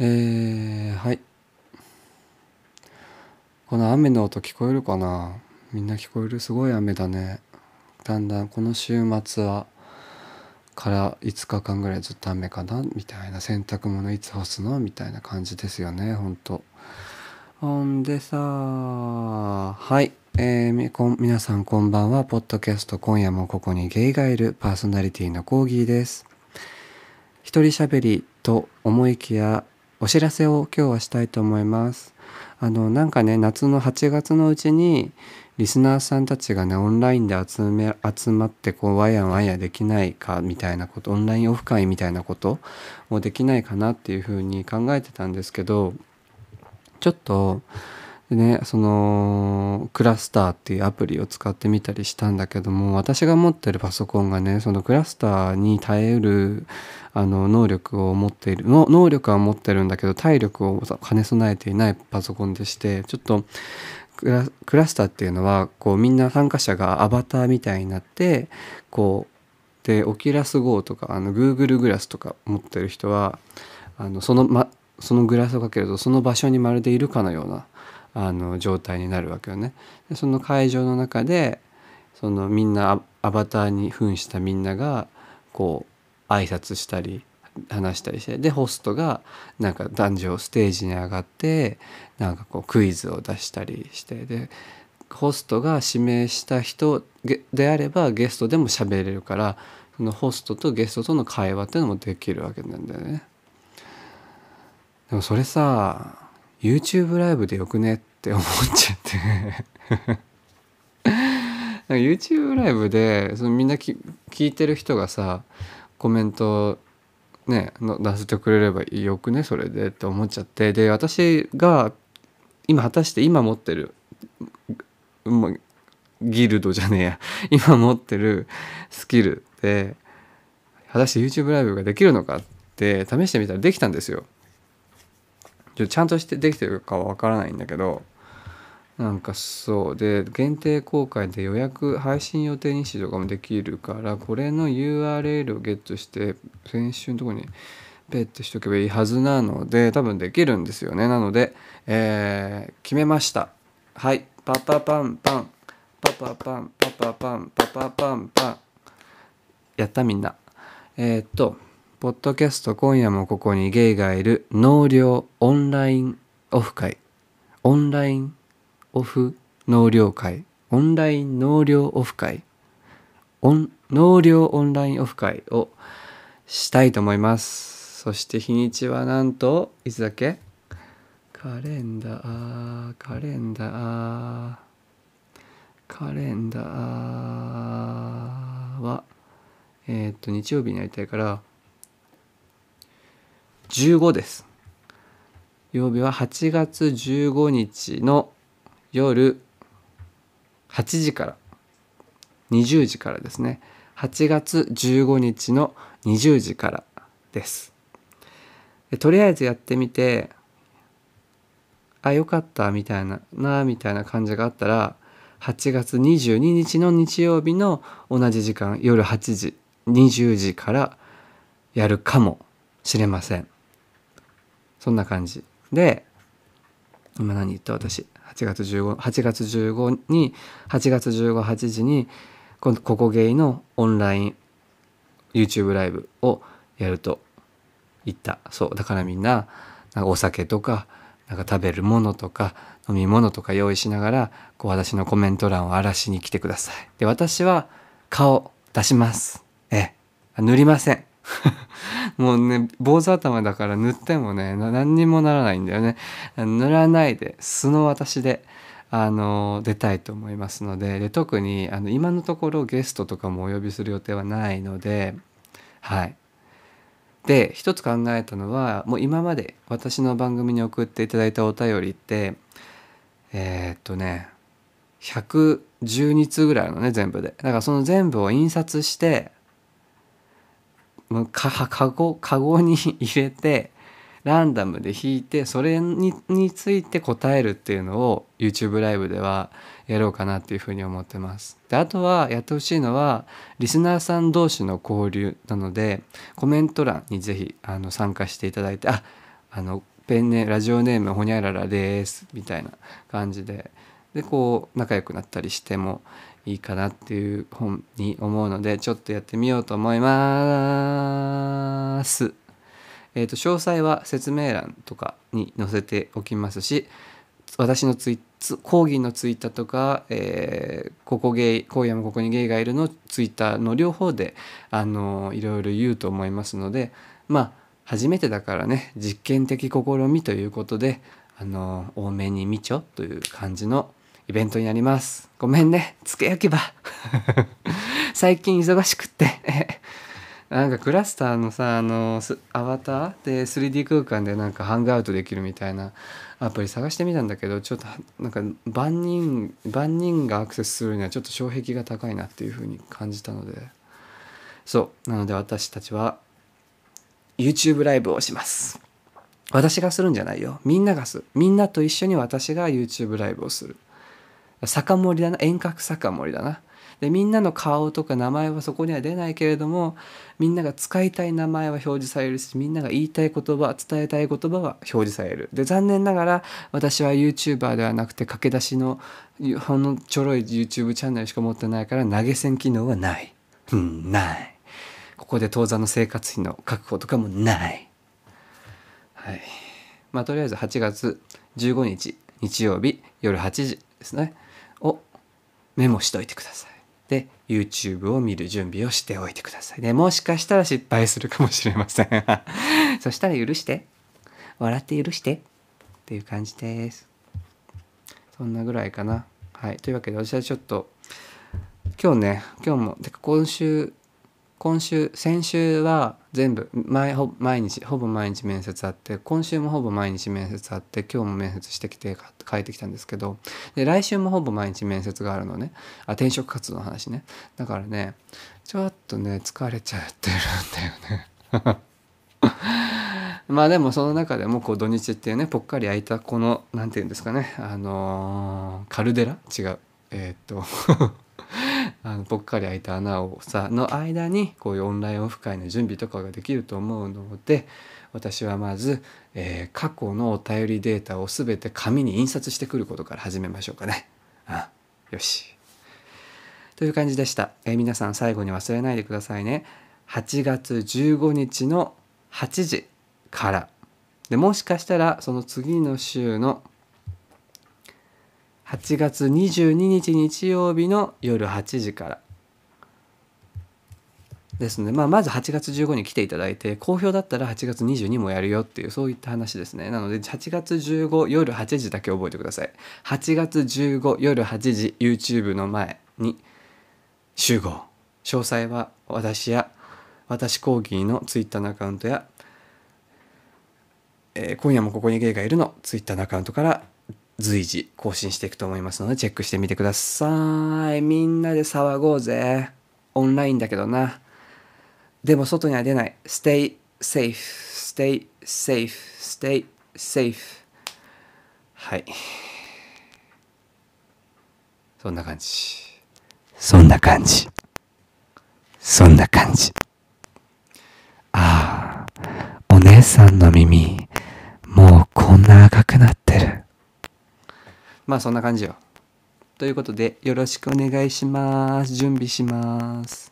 えー、はい。この雨の音聞こえるかな？みんな聞こえる？すごい雨だね。だんだんこの週末はから5日間ぐらいずっと雨かな？みたいな。洗濯物いつ干すの？みたいな感じですよね。ほんと。ほんでさはい。えー、みこ皆さんこんばんは。ポッドキャスト今夜もここにゲイがいる。パーソナリティのコーギーです。一人喋りと思いきやお知らせを今日はしたいと思います。あのなんかね夏の8月のうちにリスナーさんたちがねオンラインで集め集まってこうワイヤンワイヤできないかみたいなことオンラインオフ会みたいなこともできないかなっていうふうに考えてたんですけどちょっとでねそのクラスターっていうアプリを使ってみたりしたんだけども私が持ってるパソコンがねそのクラスターに耐えうるあの能力を持っているの能力は持ってるんだけど体力を兼ね備えていないパソコンでしてちょっとクラクラスターっていうのはこうみんな参加者がアバターみたいになってこうでオキラス GO とかあの Google グラスとか持ってる人はあのその,、ま、そのグラスをかけるとその場所にまるでいるかのようなあの状態になるわけよね。その会場の中でそのみんなアバターに扮したみんながこう挨拶したり話したりしてでホストがなんか男女ステージに上がってなんかこうクイズを出したりしてでホストが指名した人であればゲストでも喋れるからそのホストとゲストとの会話っていうのもできるわけなんだよね。でもそれさ YouTube ライブでよくねって思っちゃって。なんか YouTube ライブでそのみんな聞いてる人がさコメントねの出せてくれればよくねそれでって思っちゃって。で私が今果たして今持ってる、ま、ギルドじゃねえや。今持ってるスキルで果たして YouTube ライブができるのかって試してみたらできたんですよ。ちゃんとしてできてるかはわからないんだけどなんかそう。で限定公開で予約配信予定日時とかもできるからこれの URL をゲットして先週のとこにペッてしとけばいいはずなので多分できるんですよね。なので、えー、決めました。はい。パパパンパン。パパパンパパパンパパパンパン。やったみんな。えー、っとポッドキャスト今夜もここにゲイがいる納涼オンラインオフ会。オンラインオフ納涼会。オンライン納涼オフ会。オン納涼オンラインオフ会をしたいと思います。そして日にちはなんといつだっけ？カレンダー。カレンダー。カレンダーはえー、っと日曜日にやりたいから15です。曜日は8月15日の夜8時から20時からですね。8月15日の20時からです。とりあえずやってみてあよかったみたいななみたいな感じがあったら8月22日の日曜日の同じ時間夜8時20時からやるかもしれません。そんな感じ。で今何言った私？8月15 8月15に8月158時にここゲイのオンライン YouTube ライブをやると言った。そうだからみんななんかお酒とかなんか食べるものとか飲み物とか用意しながらこう私のコメント欄を荒らしに来てください。で私は顔出します。え塗りません。もうね坊主頭だから塗ってもね何にもならないんだよね。塗らないで素の私であの出たいと思いますので。で特にあの今のところゲストとかもお呼びする予定はないのではい。で一つ考えたのはもう今まで私の番組に送っていただいたお便りってえー、っとね112通ぐらいのね全部で。だからその全部を印刷してかかごかごに入れて ランダムで引いてそれにについて答えるっていうのを YouTube ライブではやろうかなっていうふうに思ってます。であとはやってほしいのはリスナーさん同士の交流なのでコメント欄に是非あの参加していただいてああのペンネラジオネームほにゃららですみたいな感じででこう仲良くなったりしてもいいかなっていう本に思うのでちょっとやってみようと思います。えー、と詳細は説明欄とかに載せておきますし私のツイ講義のツイッターとか、えーここゲイ今夜もここにゲイがいるのツイッターの両方であのいろいろ言うと思いますのでまあ初めてだからね実験的試みということであの多めにみちょという感じのイベントになります。ごめんね。つけ焼き場最近忙しくって。なんかクラスターのさあのスアバター？で 3D 空間でなんかハングアウトできるみたいなアプリ探してみたんだけどちょっとなんか万人万人がアクセスするにはちょっと障壁が高いなっていうふうに感じたので。そう。なので私たちは YouTube ライブをします。私がするんじゃないよ。みんながする。みんなと一緒に私が YouTube ライブをする酒盛りだな遠隔酒盛りだな。でみんなの顔とか名前はそこには出ないけれどもみんなが使いたい名前は表示されるしみんなが言いたい言葉伝えたい言葉は表示される。で残念ながら私は YouTuber ではなくて駆け出しのほんのちょろい YouTube チャンネルしか持ってないから投げ銭機能はない。うんない。ここで当座の生活費の確保とかもない。はい。まあとりあえず8月15日日曜日夜8時ですね。メモしといてください。で YouTube を見る準備をしておいてください。でもしかしたら失敗するかもしれません。そしたら許して。笑って許して。っていう感じです。そんなぐらいかな。はい。というわけで私はちょっと今日ね今日もてか今週今週先週は全部毎ほ毎日ほぼ毎日面接あって今週もほぼ毎日面接あって今日も面接してきて帰ってきたんですけどで来週もほぼ毎日面接があるのね。あ転職活動の話ね。だからねちょっとね疲れちゃってるんだよね。まあでもその中でもこう土日っていうねぽっかり空いたこのなんていうんですかねあのーカルデラ？違う。えーっとあのぽっかり開いた穴をさの間にこういうオンラインオフ会の準備とかができると思うので私はまず、えー過去のお便りデータを全て紙に印刷してくることから始めましょうかね。あよし。という感じでした、えー皆さん最後に忘れないでくださいね。8月15日の8時からでもしかしたらその次の週の8月22日日曜日の夜8時から。ですので、まあ、まず8月15に来ていただいて好評だったら8月22もやるよっていうそういった話ですね。なので8月15夜8時だけ覚えてください。8月15夜8時 YouTube の前に集合。詳細は私や私コーギーの Twitter のアカウントや、えー今夜もここにゲイがいるの Twitter のアカウントから随時更新していくと思いますのでチェックしてみてください。みんなで騒ごうぜ。オンラインだけどな。でも外には出ない。Stay safe. Stay safe. Stay safe. はい。そんな感じ。そんな感じ。そんな感じ。ああ。お姉さんの耳もうこんな赤くなってる。まあそんな感じよ。ということでよろしくお願いします。準備します。